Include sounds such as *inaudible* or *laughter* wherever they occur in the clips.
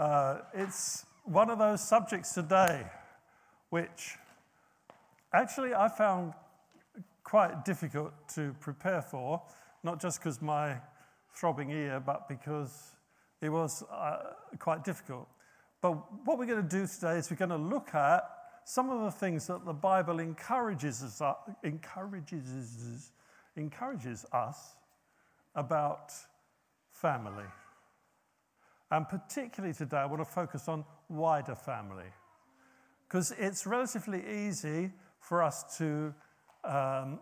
Uh, it's one of those subjects today which actually I found quite difficult to prepare for, not just because my throbbing ear, but because it was uh, quite difficult. But what we're going to do today is we're going to look at some of the things that the Bible encourages us, uh, encourages, encourages us about family. And particularly today, I want to focus on wider family. Because it's relatively easy for us to, um,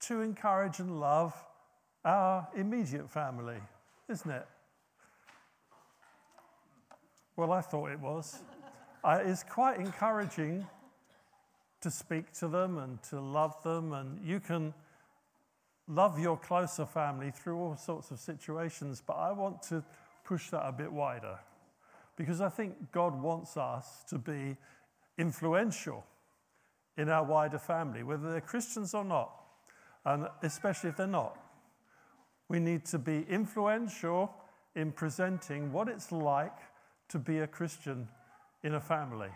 to encourage and love our immediate family, isn't it? Well, I thought it was. uh, it's quite encouraging to speak to them and to love them, and you can love your closer family through all sorts of situations, but I want to push that a bit wider because I think God wants us to be influential in our wider family, whether they're Christians or not, and especially if they're not. We need to be influential in presenting what it's like to be a Christian in a family,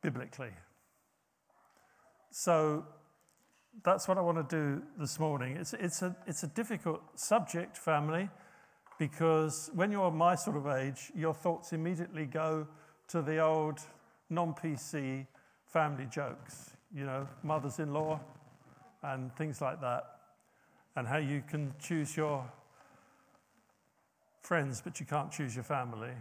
biblically. So that's what I want to do this morning. It's, it's, a, it's a difficult subject, family, because when you're my sort of age, your thoughts immediately go to the old non PC family jokes, you know, mothers in law and things like that, and how you can choose your friends, but you can't choose your family.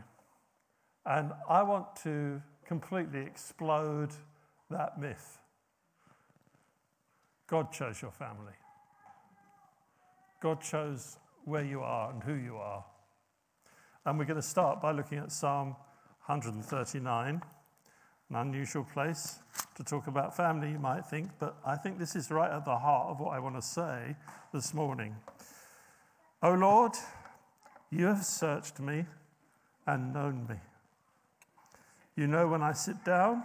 And I want to completely explode that myth. God chose your family. God chose where you are and who you are. And we're going to start by looking at Psalm 139 an unusual place to talk about family, you might think, but I think this is right at the heart of what I want to say this morning. O oh Lord, you have searched me and known me. You know when I sit down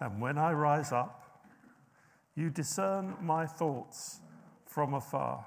and when I rise up. You discern my thoughts from afar.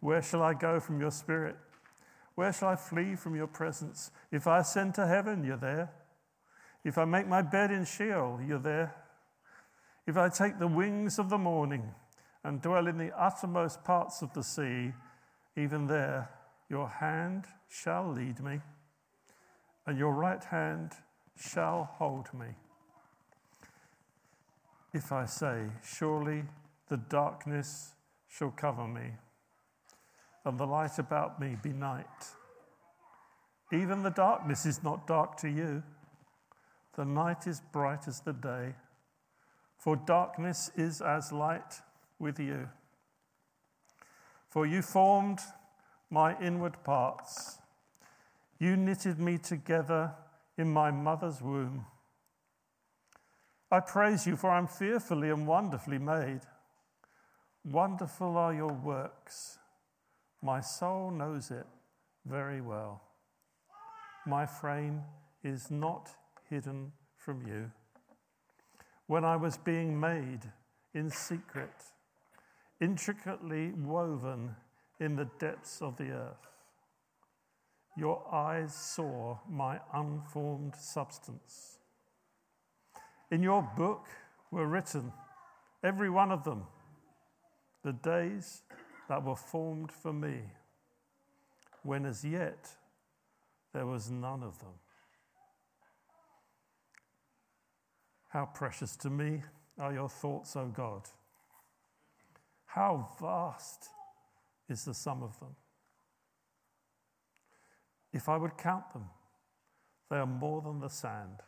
Where shall I go from your spirit? Where shall I flee from your presence? If I ascend to heaven, you're there. If I make my bed in Sheol, you're there. If I take the wings of the morning and dwell in the uttermost parts of the sea, even there your hand shall lead me, and your right hand shall hold me. If I say, Surely the darkness shall cover me, and the light about me be night, even the darkness is not dark to you. The night is bright as the day, for darkness is as light with you. For you formed my inward parts, you knitted me together in my mother's womb. I praise you, for I'm fearfully and wonderfully made. Wonderful are your works. My soul knows it very well. My frame is not hidden from you. When I was being made in secret, intricately woven in the depths of the earth, your eyes saw my unformed substance. In your book were written, every one of them, the days that were formed for me, when as yet there was none of them. How precious to me are your thoughts, O God. How vast is the sum of them. If I would count them, they are more than the sand.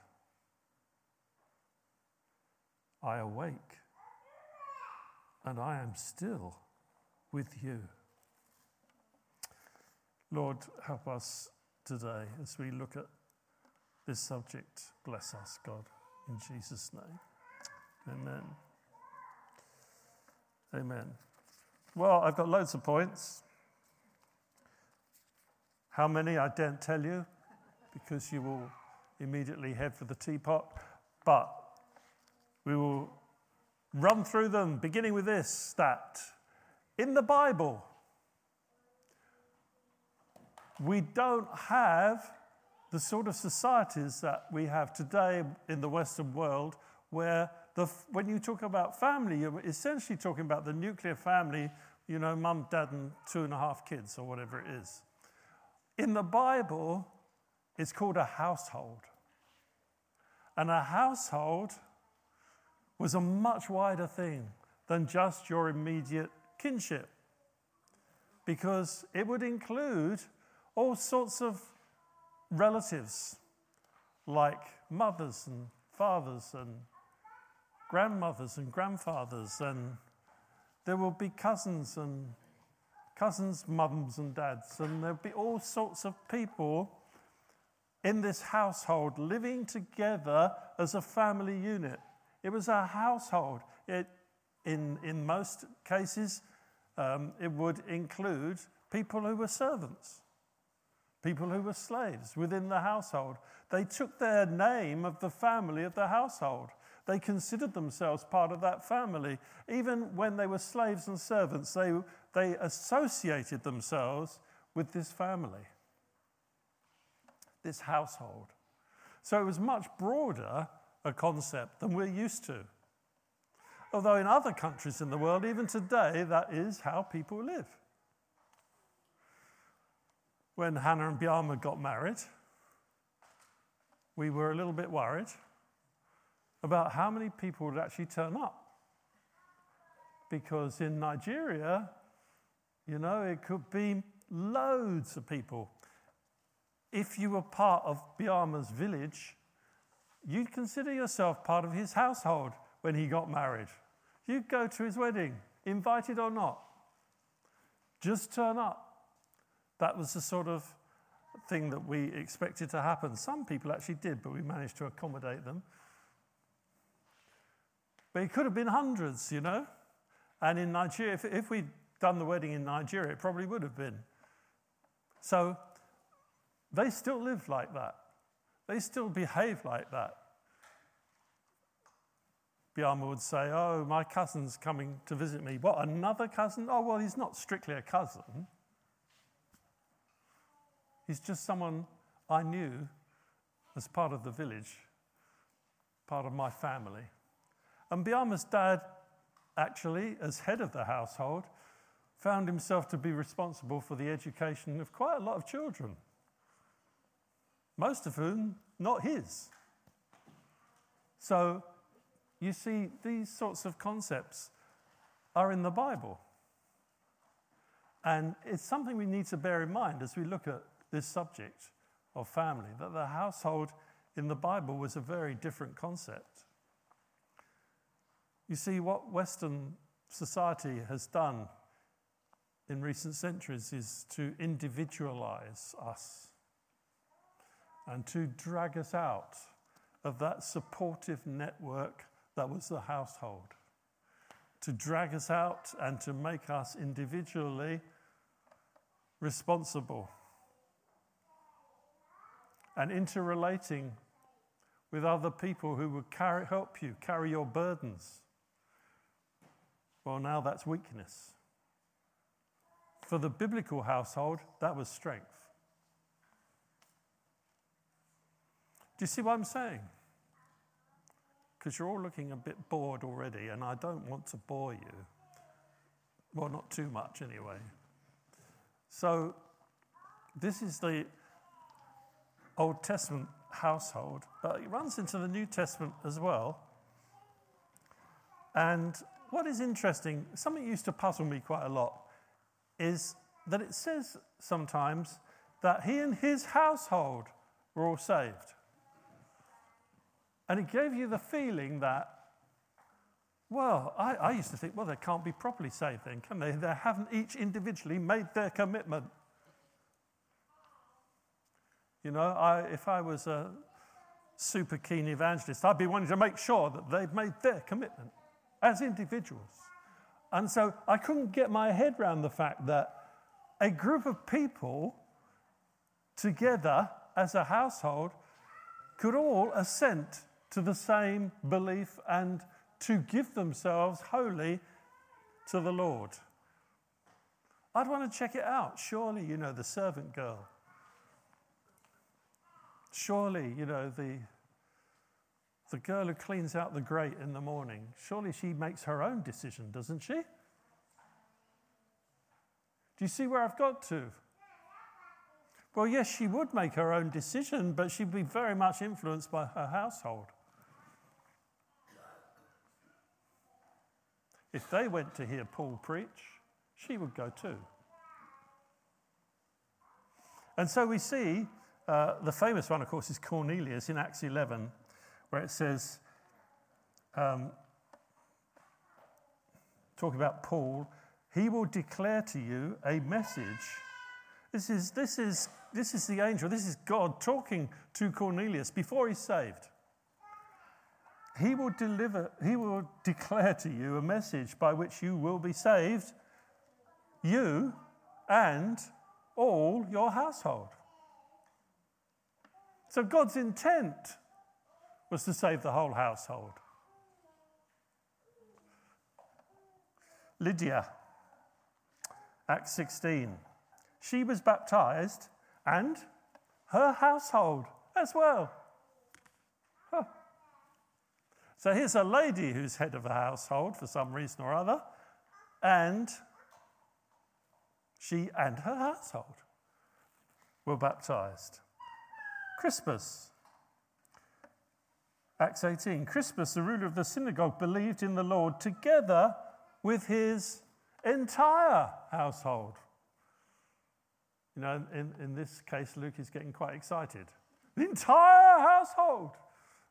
I awake, and I am still with you. Lord, help us today as we look at this subject. Bless us, God, in Jesus' name. Amen. Amen. Well, I've got loads of points. How many, I daren't tell you, because you will immediately head for the teapot. But we will run through them, beginning with this that in the Bible, we don't have the sort of societies that we have today in the Western world, where the, when you talk about family, you're essentially talking about the nuclear family, you know, mum, dad, and two and a half kids, or whatever it is. In the Bible, it's called a household. And a household was a much wider thing than just your immediate kinship, because it would include all sorts of relatives, like mothers and fathers and grandmothers and grandfathers, and there will be cousins and cousins, mums, and dads, and there'll be all sorts of people in this household living together as a family unit. It was a household. It, in, in most cases, um, it would include people who were servants, people who were slaves within the household. They took their name of the family of the household. They considered themselves part of that family. Even when they were slaves and servants, they, they associated themselves with this family, this household. So it was much broader a concept than we're used to. Although in other countries in the world, even today, that is how people live. When Hannah and Bjarma got married, we were a little bit worried about how many people would actually turn up. Because in Nigeria, you know, it could be loads of people. If you were part of Bjarma's village, you'd consider yourself part of his household when he got married. You'd go to his wedding, invited or not. Just turn up. That was the sort of thing that we expected to happen. Some people actually did, but we managed to accommodate them. But it could have been hundreds, you know? And in Nigeria, if, if we'd done the wedding in Nigeria, it probably would have been. So they still live like that. They still behave like that. Bjarma would say, Oh, my cousin's coming to visit me. What, another cousin? Oh, well, he's not strictly a cousin. He's just someone I knew as part of the village, part of my family. And Bjarma's dad, actually, as head of the household, found himself to be responsible for the education of quite a lot of children, most of whom not his. So, you see, these sorts of concepts are in the Bible. And it's something we need to bear in mind as we look at this subject of family, that the household in the Bible was a very different concept. You see, what Western society has done in recent centuries is to individualize us and to drag us out of that supportive network that was the household. To drag us out and to make us individually responsible and interrelating with other people who would carry, help you carry your burdens well, now that's weakness. For the biblical household, that was strength. Do you see what I'm saying? Because you're all looking a bit bored already, and I don't want to bore you. Well, not too much anyway. So, this is the Old Testament household, but it runs into the New Testament as well. And what is interesting, something used to puzzle me quite a lot, is that it says sometimes that he and his household were all saved. And it gave you the feeling that, well, I, I, used to think, well, they can't be properly saved then, can they? They haven't each individually made their commitment. You know, I, if I was a super keen evangelist, I'd be wanting to make sure that they've made their commitment as individuals. And so I couldn't get my head around the fact that a group of people together as a household could all assent to the same belief and to give themselves wholly to the Lord. I'd want to check it out. Surely, you know, the servant girl. Surely, you know, the, the girl who cleans out the grate in the morning. Surely she makes her own decision, doesn't she? Do you see where I've got to? Well, yes, she would make her own decision, but she'd be very much influenced by her household. If they went to hear Paul preach, she would go too. And so we see uh, the famous one, of course, is Cornelius in Acts 11, where it says, um, talking about Paul, he will declare to you a message. This is, this, is, this is the angel, this is God talking to Cornelius before he's saved. He will deliver, he will declare to you a message by which you will be saved, you and all your household. So God's intent was to save the whole household. Lydia, Acts 16. She was baptized and her household as well. So here's a lady who's head of a household for some reason or other, and she and her household were baptized. Crispus, Acts 18. Crispus, the ruler of the synagogue, believed in the Lord together with his entire household. You know, in, in this case, Luke is getting quite excited. The entire household.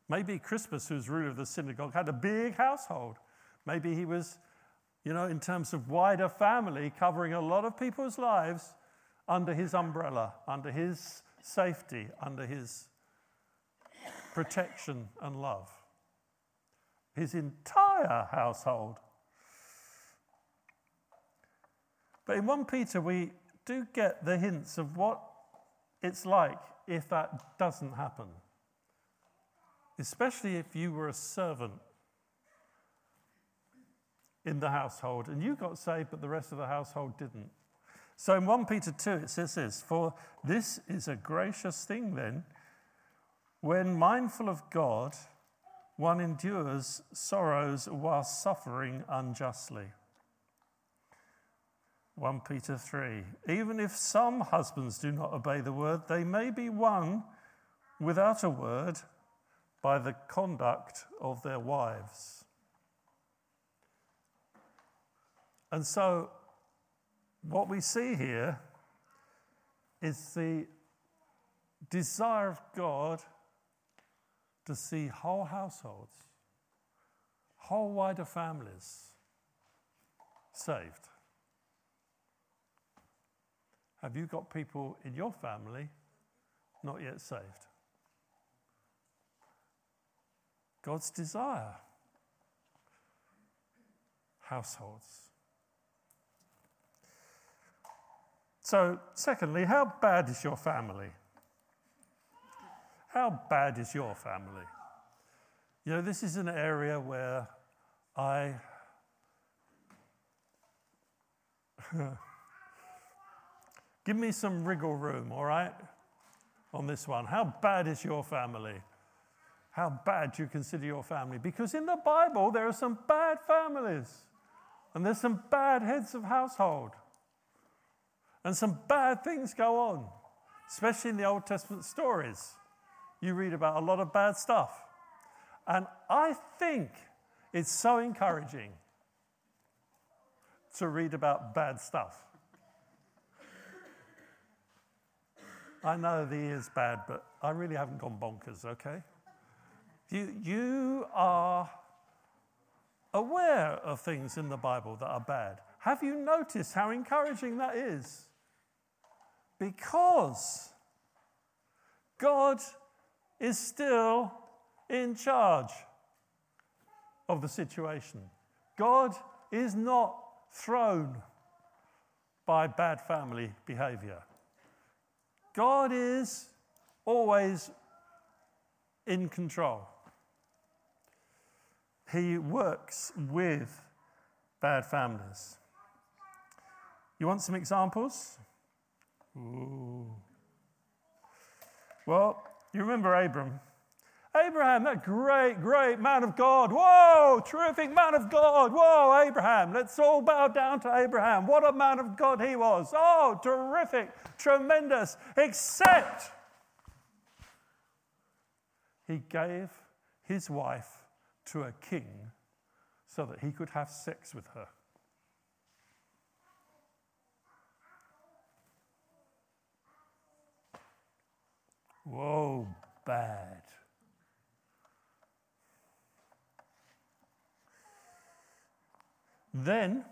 Maybe Crispus, who's ruler of the synagogue, had a big household. Maybe he was, you know, in terms of wider family, covering a lot of people's lives under his umbrella, under his safety, under his protection and love. His entire household But in 1 Peter, we do get the hints of what it's like if that doesn't happen, especially if you were a servant in the household and you got saved, but the rest of the household didn't. So in 1 Peter 2, it says this For this is a gracious thing then, when mindful of God, one endures sorrows while suffering unjustly. 1 Peter 3. Even if some husbands do not obey the word, they may be won without a word by the conduct of their wives. And so, what we see here is the desire of God to see whole households, whole wider families saved. Have you got people in your family not yet saved? God's desire. Households. So, secondly, how bad is your family? How bad is your family? You know, this is an area where I *laughs* Give me some wriggle room, all right, on this one. How bad is your family? How bad you consider your family? Because in the Bible, there are some bad families, and there's some bad heads of household, and some bad things go on, especially in the Old Testament stories. You read about a lot of bad stuff. And I think it's so encouraging to read about bad stuff. I know the ear's bad, but I really haven't gone bonkers, okay? You, you are aware of things in the Bible that are bad. Have you noticed how encouraging that is? Because God is still in charge of the situation. God is not thrown by bad family behavior. God is always in control. He works with bad families. You want some examples? Ooh. Well, you remember Abram. Abraham, that great, great man of God. Whoa, terrific man of God. Whoa, Abraham. Let's all bow down to Abraham. What a man of God he was. Oh, terrific, tremendous. Except he gave his wife to a king so that he could have sex with her. Whoa, bad. Then,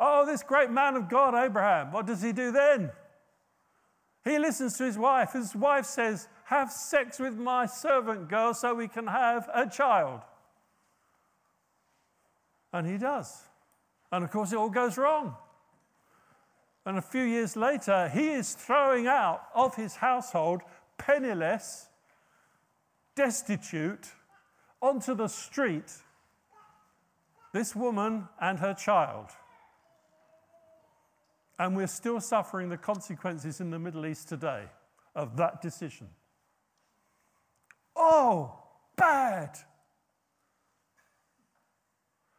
oh, this great man of God, Abraham, what does he do then? He listens to his wife. His wife says, Have sex with my servant girl so we can have a child. And he does. And of course, it all goes wrong. And a few years later, he is throwing out of his household, penniless, destitute, onto the street, this woman and her child. And we're still suffering the consequences in the Middle East today of that decision. Oh, bad.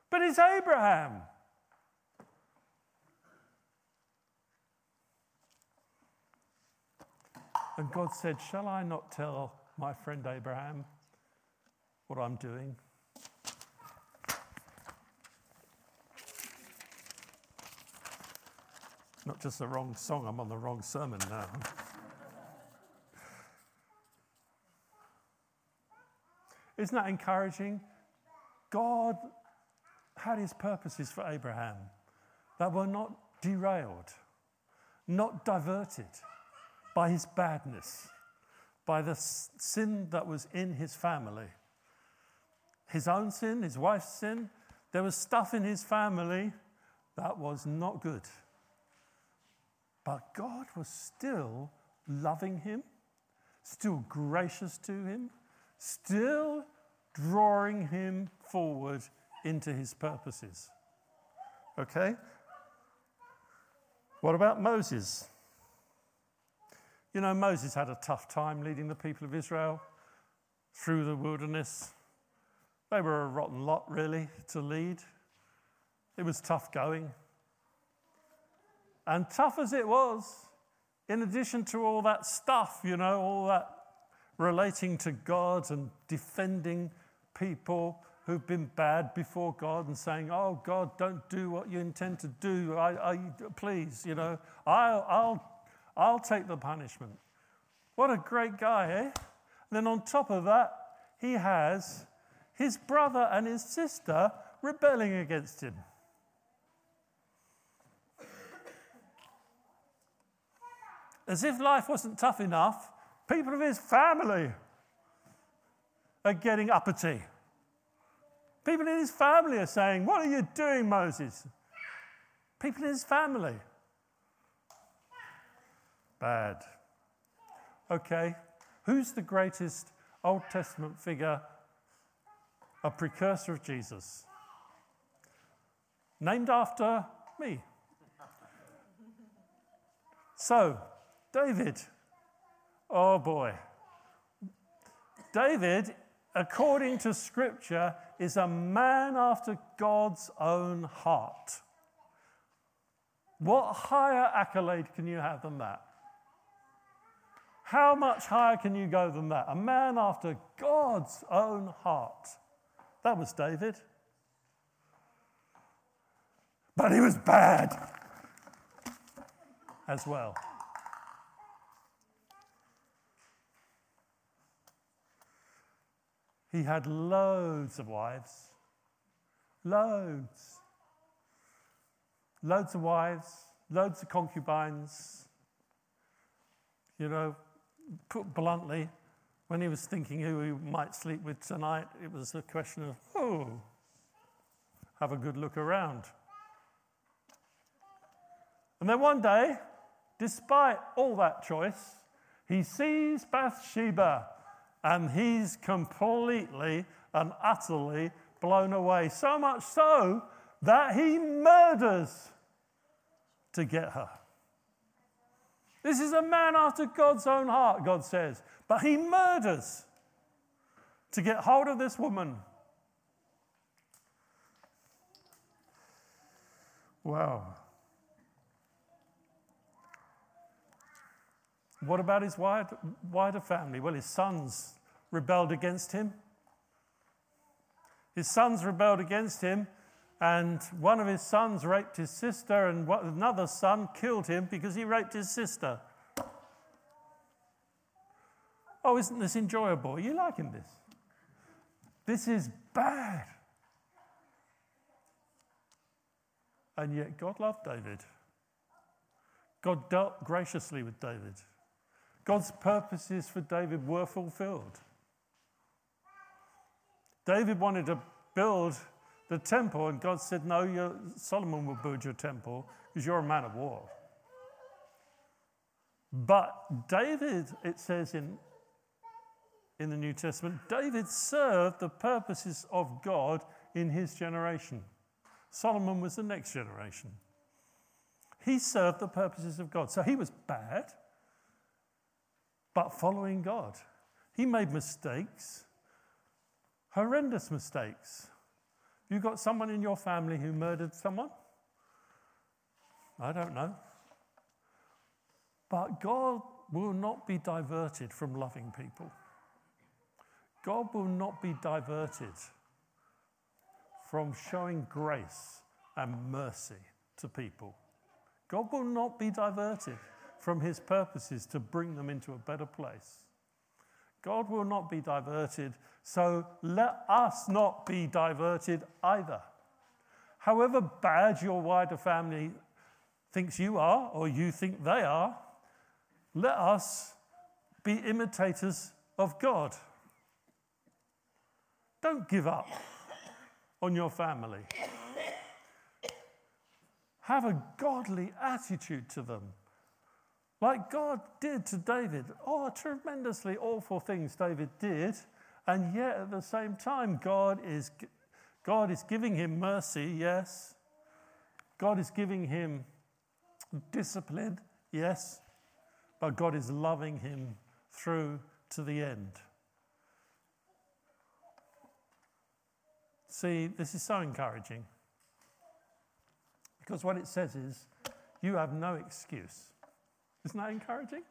But it's Abraham. And God said, Shall I not tell my friend Abraham what I'm doing? Not just the wrong song, I'm on the wrong sermon now. Isn't that encouraging? God had his purposes for Abraham that were not derailed, not diverted by his badness, by the sin that was in his family. His own sin, his wife's sin, there was stuff in his family that was not good. But God was still loving him, still gracious to him, still drawing him forward into his purposes. Okay? What about Moses? You know, Moses had a tough time leading the people of Israel through the wilderness. They were a rotten lot, really, to lead. It was tough going. And tough as it was, in addition to all that stuff, you know, all that relating to God and defending people who've been bad before God and saying, Oh, God, don't do what you intend to do. I, I, please, you know, I'll, I'll I'll take the punishment. What a great guy, eh? And then on top of that, he has his brother and his sister rebelling against him. As if life wasn't tough enough, people of his family are getting uppity. People in his family are saying, What are you doing, Moses? People in his family bad. Okay, who's the greatest Old Testament figure, a precursor of Jesus? Named after me. So, David. Oh boy. David, according to Scripture, is a man after God's own heart. What higher accolade can you have than that? How much higher can you go than that? A man after God's own heart. That was David. But he was bad as well. He had loads of wives. Loads. Loads of wives, loads of concubines. You know, put bluntly, when he was thinking who he might sleep with tonight, it was a question of, oh, have a good look around. And then one day, despite all that choice, he sees Bathsheba and he's completely and utterly blown away. So much so that he murders to get her. This is a man after God's own heart, God says. But he murders to get hold of this woman. Wow. What about his wider family? Well, his sons rebelled against him. His sons rebelled against him, and one of his sons raped his sister, and another son killed him because he raped his sister. Oh, isn't this enjoyable? Are you liking this? This is bad. And yet, God loved David. God dealt graciously with David. God's purposes for David were fulfilled. David wanted to build the temple, and God said, No, Solomon will build your temple because you're a man of war. But David, it says in, in the New Testament, David served the purposes of God in his generation. Solomon was the next generation. He served the purposes of God. So he was bad, but following God. He made mistakes, horrendous mistakes. You got someone in your family who murdered someone? I don't know. But God will not be diverted from loving people. God will not be diverted from showing grace and mercy to people. God will not be diverted from his purposes to bring them into a better place. God will not be diverted, so let us not be diverted either. However bad your wider family thinks you are, or you think they are, let us be imitators of God. Don't give up on your family. Have a godly attitude to them. Like God did to David. Oh, tremendously awful things David did. And yet at the same time, God is, God is giving him mercy, yes. God is giving him discipline, yes. But God is loving him through to the end. See, this is so encouraging. Because what it says is, you have no excuse. Isn't that encouraging?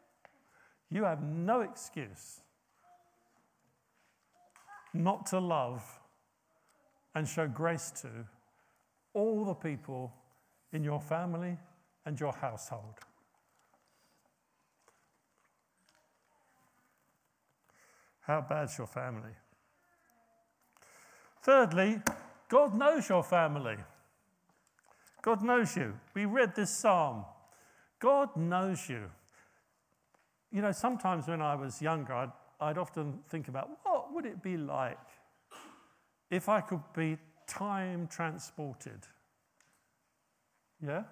You have no excuse not to love and show grace to all the people in your family and your household. How bad's your family? Thirdly, God knows your family. God knows you. We read this psalm God knows you. You know, sometimes when I was younger, I'd, I'd often think about what would it be like if I could be time transported? Yeah?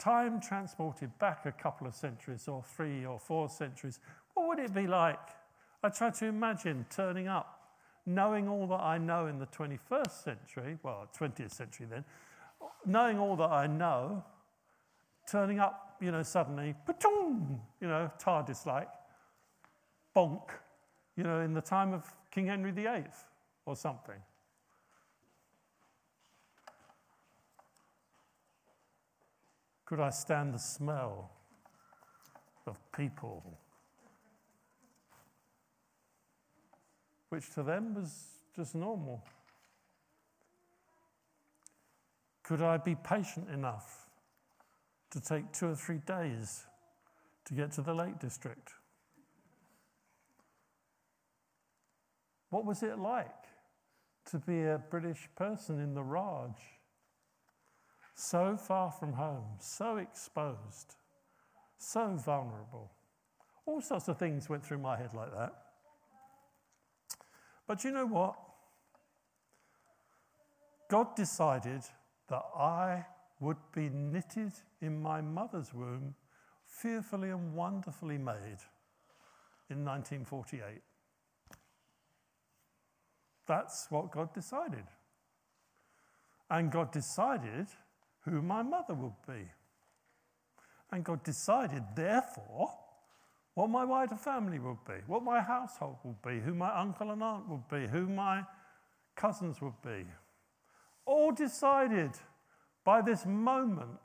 Time transported back a couple of centuries or three or four centuries. What would it be like? I try to imagine turning up, knowing all that I know in the 21st century, well, 20th century then, knowing all that I know, turning up you know, suddenly, you know, TARDIS like, bonk, you know, in the time of King Henry VIII or something. Could I stand the smell of people? Which to them was just normal. Could I be patient enough to take two or three days to get to the Lake District. What was it like to be a British person in the Raj? So far from home, so exposed, so vulnerable. All sorts of things went through my head like that. But you know what? God decided that I would be knitted in my mother's womb, fearfully and wonderfully made in 1948. That's what God decided. And God decided who my mother would be. And God decided, therefore, what my wider family would be, what my household would be, who my uncle and aunt would be, who my cousins would be. All decided by this moment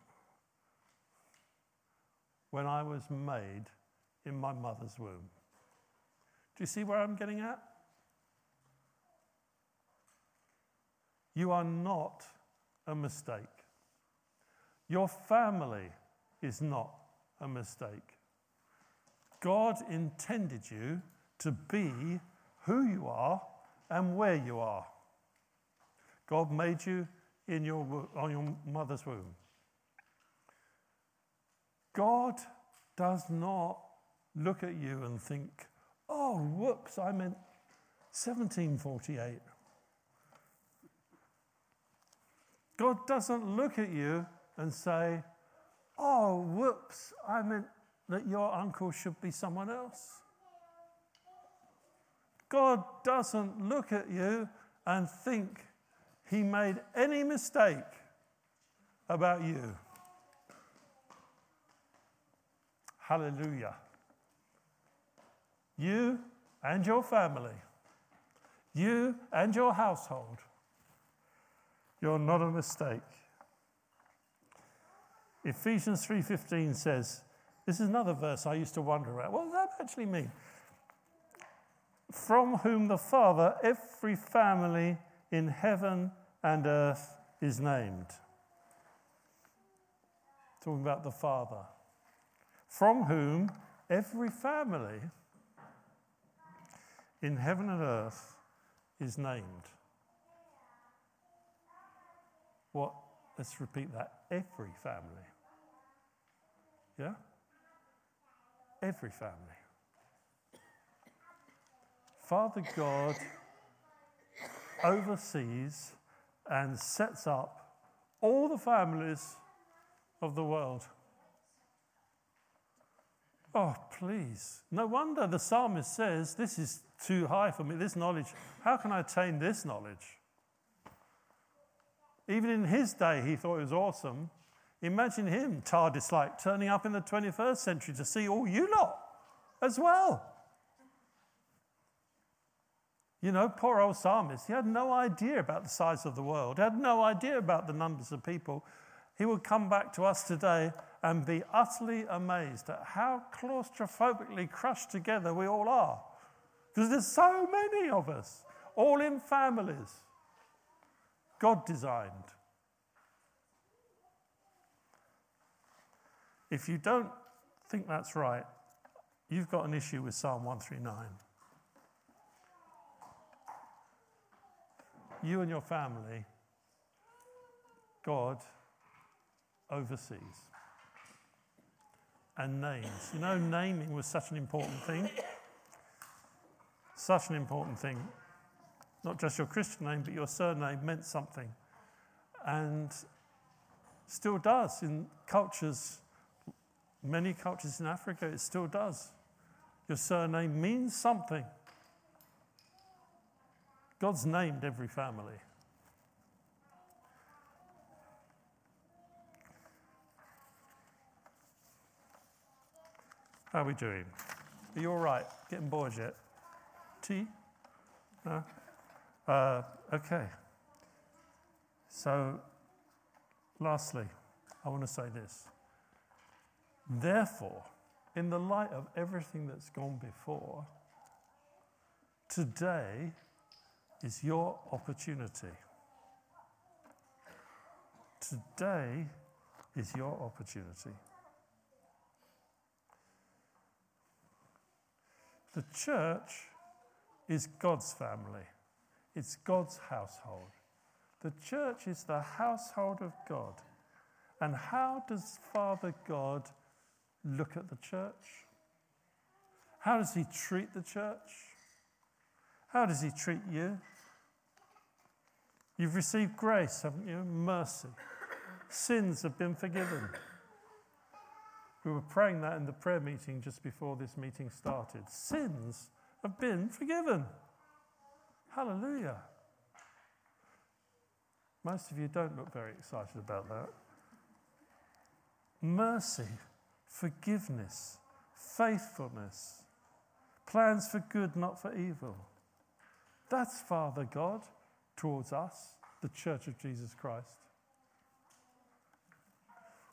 when I was made in my mother's womb. Do you see where I'm getting at? You are not a mistake. Your family is not a mistake. God intended you to be who you are and where you are. God made you in your, on your mother's womb. God does not look at you and think, oh, whoops, I meant 1748. God doesn't look at you and say, oh, whoops, I meant that your uncle should be someone else. God doesn't look at you and think he made any mistake about you. Hallelujah. You and your family, you and your household, you're not a mistake. Ephesians 3:15 says, this is another verse I used to wonder about. What does that actually mean? From whom the Father, every family in heaven and earth is named. Talking about the Father. From whom every family in heaven and earth is named. What? Let's repeat that. Every family. Yeah? Every family. Father God oversees and sets up all the families of the world. Oh, please. No wonder the psalmist says, This is too high for me, this knowledge. How can I attain this knowledge? Even in his day, he thought it was awesome. Imagine him, TARDIS like, turning up in the 21st century to see all you lot as well. You know, poor old psalmist, he had no idea about the size of the world, he had no idea about the numbers of people. He would come back to us today and be utterly amazed at how claustrophobically crushed together we all are. Because there's so many of us, all in families. God designed. If you don't think that's right, you've got an issue with Psalm 139. You and your family, God oversees and names. You know, naming was such an important thing. Such an important thing. Not just your Christian name, but your surname meant something. And still does in cultures Many cultures in Africa, it still does. Your surname means something. God's named every family. How are we doing? Are you all right? Getting bored yet? Tea? No? Uh, okay. So, lastly, I want to say this. Therefore, in the light of everything that's gone before, today is your opportunity. Today is your opportunity. The church is God's family, it's God's household. The church is the household of God. And how does Father God look at the church? How does he treat the church? How does he treat you? You've received grace, haven't you? Mercy. Sins have been forgiven. We were praying that in the prayer meeting just before this meeting started. Sins have been forgiven. Hallelujah. Most of you don't look very excited about that. Mercy, forgiveness, faithfulness, plans for good, not for evil. That's Father God towards us, the Church of Jesus Christ.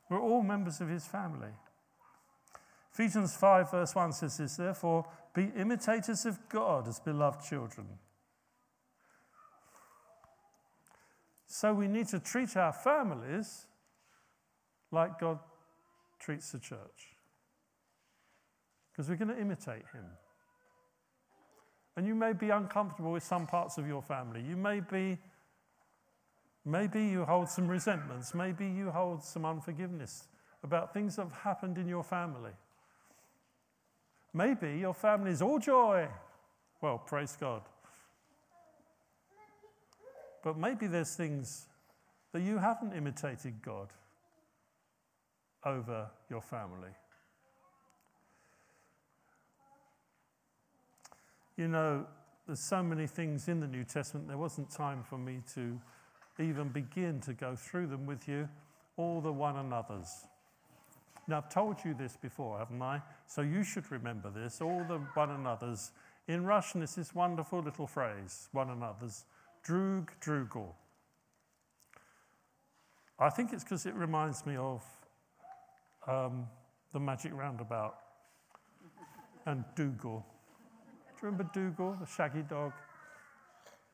We're all members of his family. Ephesians 5, verse 1 says this Therefore, be imitators of God as beloved children. So we need to treat our families like God treats the church. Because we're going to imitate him. And you may be uncomfortable with some parts of your family. You may be, maybe you hold some resentments. Maybe you hold some unforgiveness about things that have happened in your family. Maybe your family is all joy. Well, praise God. But maybe there's things that you haven't imitated God over your family. You know, there's so many things in the New Testament, there wasn't time for me to even begin to go through them with you, all the one another's. Now, I've told you this before, haven't I? So you should remember this all the one another's. In Russian, it's this wonderful little phrase, one another's, drug, drugo. I think it's because it reminds me of um, the magic roundabout and Dougal. You remember Dougal, the shaggy dog?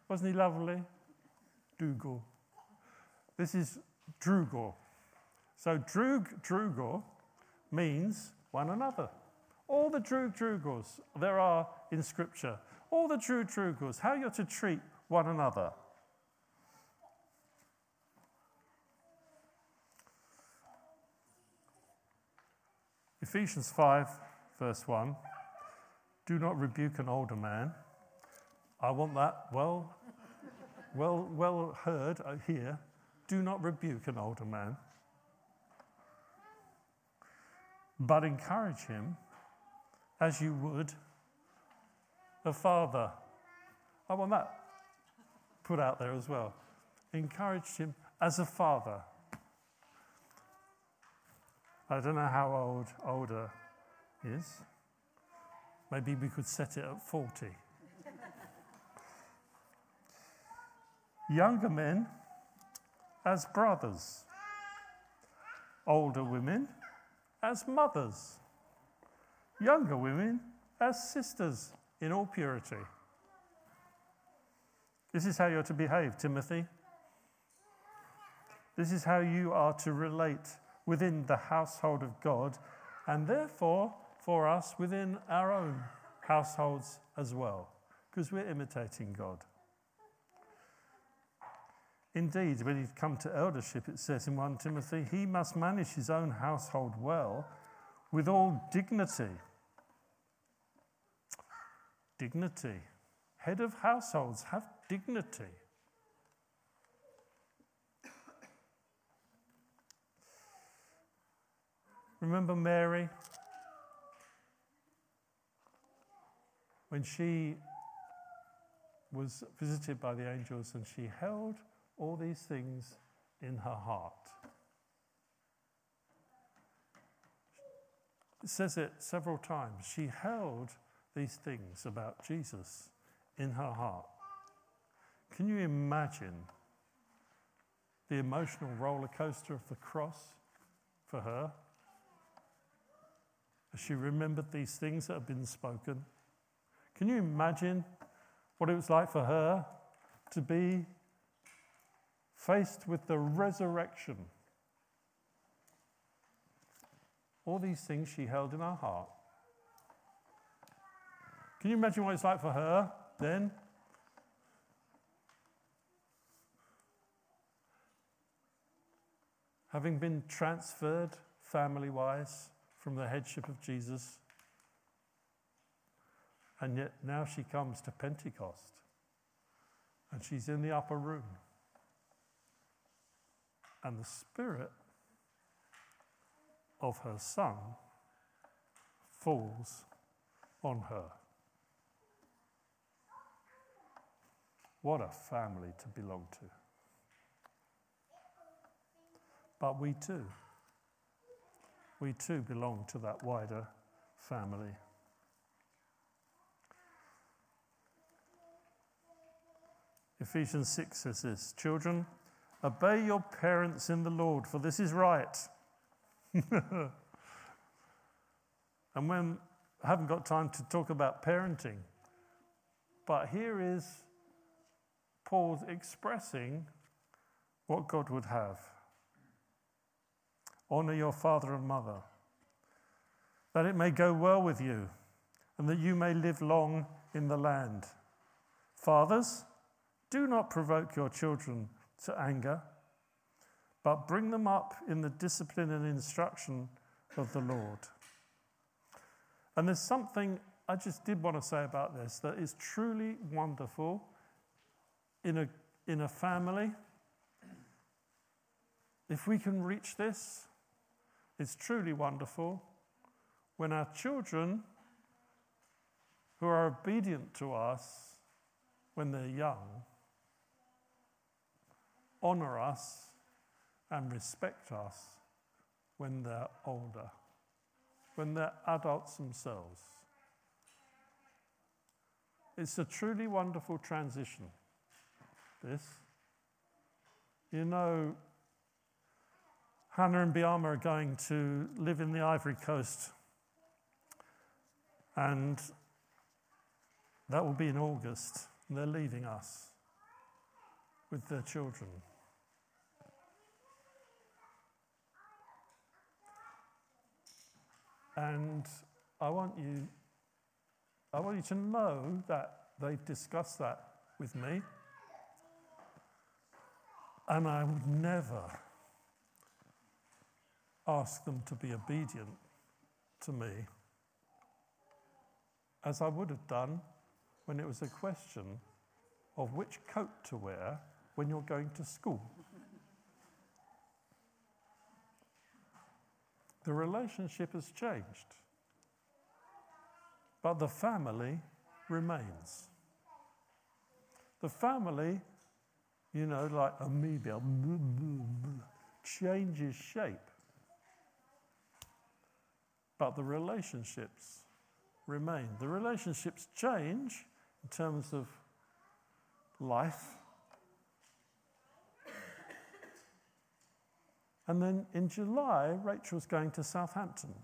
Wasn't he lovely? Dougal. This is Drugor. So Drug Drugor means one another. All the Drug Drugors there are in Scripture, all the Drug Drugors, how you're to treat one another. Ephesians 5, verse 1 Do not rebuke an older man. I want that well, well, well heard uh, here. Do not rebuke an older man, but encourage him as you would a father. I want that put out there as well. Encourage him as a father. I don't know how old older is. Maybe we could set it at 40. Younger men as brothers, older women as mothers, younger women as sisters in all purity. This is how you're to behave, Timothy. This is how you are to relate within the household of God, and therefore for us within our own households as well, because we're imitating God. Indeed, when you come to eldership, it says in 1 Timothy, he must manage his own household well with all dignity. Dignity. Head of households have dignity. Remember Mary? When she was visited by the angels and she held all these things in her heart. It says it several times. She held these things about Jesus in her heart. Can you imagine the emotional roller coaster of the cross for her? as she remembered these things that had been spoken. Can you imagine what it was like for her to be faced with the resurrection? All these things she held in her heart. Can you imagine what it's like for her then? Having been transferred family wise from the headship of Jesus And yet now she comes to Pentecost and she's in the upper room. And the Spirit of her Son falls on her. What a family to belong to. But we too, we too belong to that wider family. Ephesians 6 says this Children, obey your parents in the Lord, for this is right. *laughs* and when I haven't got time to talk about parenting, but here is Paul's expressing what God would have. Honor your father and mother, that it may go well with you, and that you may live long in the land. Fathers, do not provoke your children to anger, but bring them up in the discipline and instruction of the Lord. And there's something I just did want to say about this that is truly wonderful in a, in a family. If we can reach this, it's truly wonderful when our children who are obedient to us when they're young honor us and respect us when they're older, when they're adults themselves. It's a truly wonderful transition, this. You know, Hannah and Biama are going to live in the Ivory Coast, and that will be in August. And They're leaving us with their children. And I want you, I want you to know that they've discussed that with me. And I would never ask them to be obedient to me as I would have done when it was a question of which coat to wear when you're going to school. The relationship has changed, but the family remains. The family, you know, like amoeba, changes shape, but the relationships remain. The relationships change in terms of life And then in July, Rachel's going to Southampton.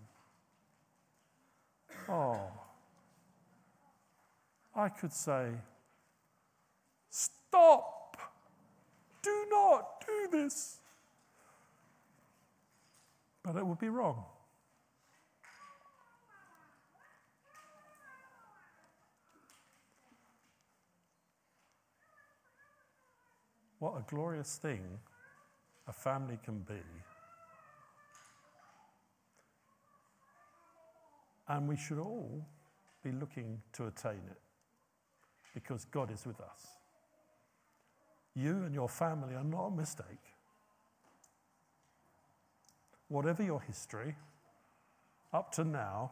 Oh, I could say, Stop! Do not do this! But it would be wrong. What a glorious thing a family can be. And we should all be looking to attain it because God is with us. You and your family are not a mistake. Whatever your history, up to now,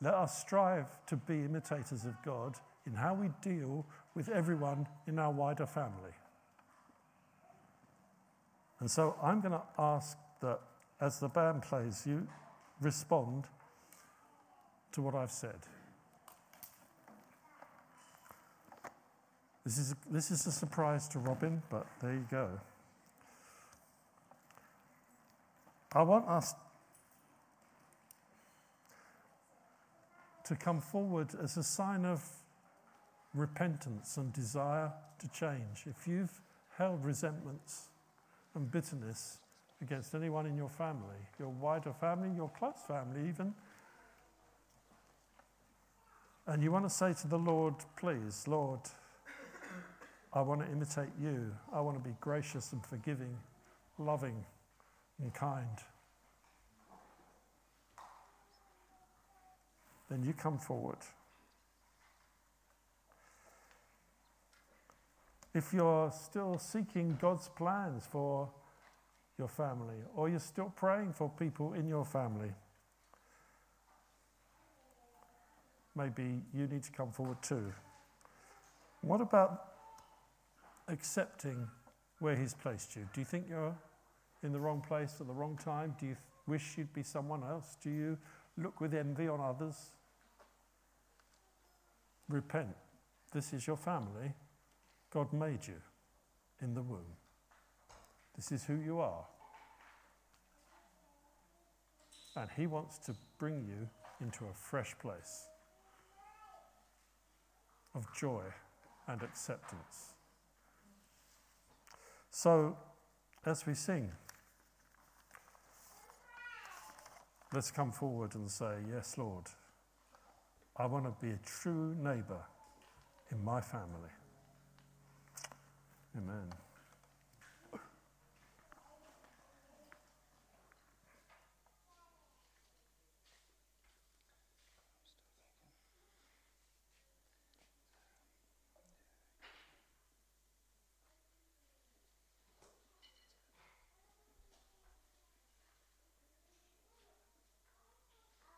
let us strive to be imitators of God in how we deal with everyone in our wider family. And so I'm going to ask that as the band plays, you respond to what I've said. This is, this is a surprise to Robin, but there you go. I want us to come forward as a sign of repentance and desire to change. If you've held resentments, and bitterness against anyone in your family, your wider family, your close family, even. And you want to say to the Lord, please, Lord, I want to imitate you. I want to be gracious and forgiving, loving and kind. Then you come forward If you're still seeking God's plans for your family, or you're still praying for people in your family, maybe you need to come forward too. What about accepting where He's placed you? Do you think you're in the wrong place at the wrong time? Do you wish you'd be someone else? Do you look with envy on others? Repent. This is your family. God made you in the womb. This is who you are. And He wants to bring you into a fresh place of joy and acceptance. So, as we sing, let's come forward and say, Yes, Lord, I want to be a true neighbour in my family. Amen.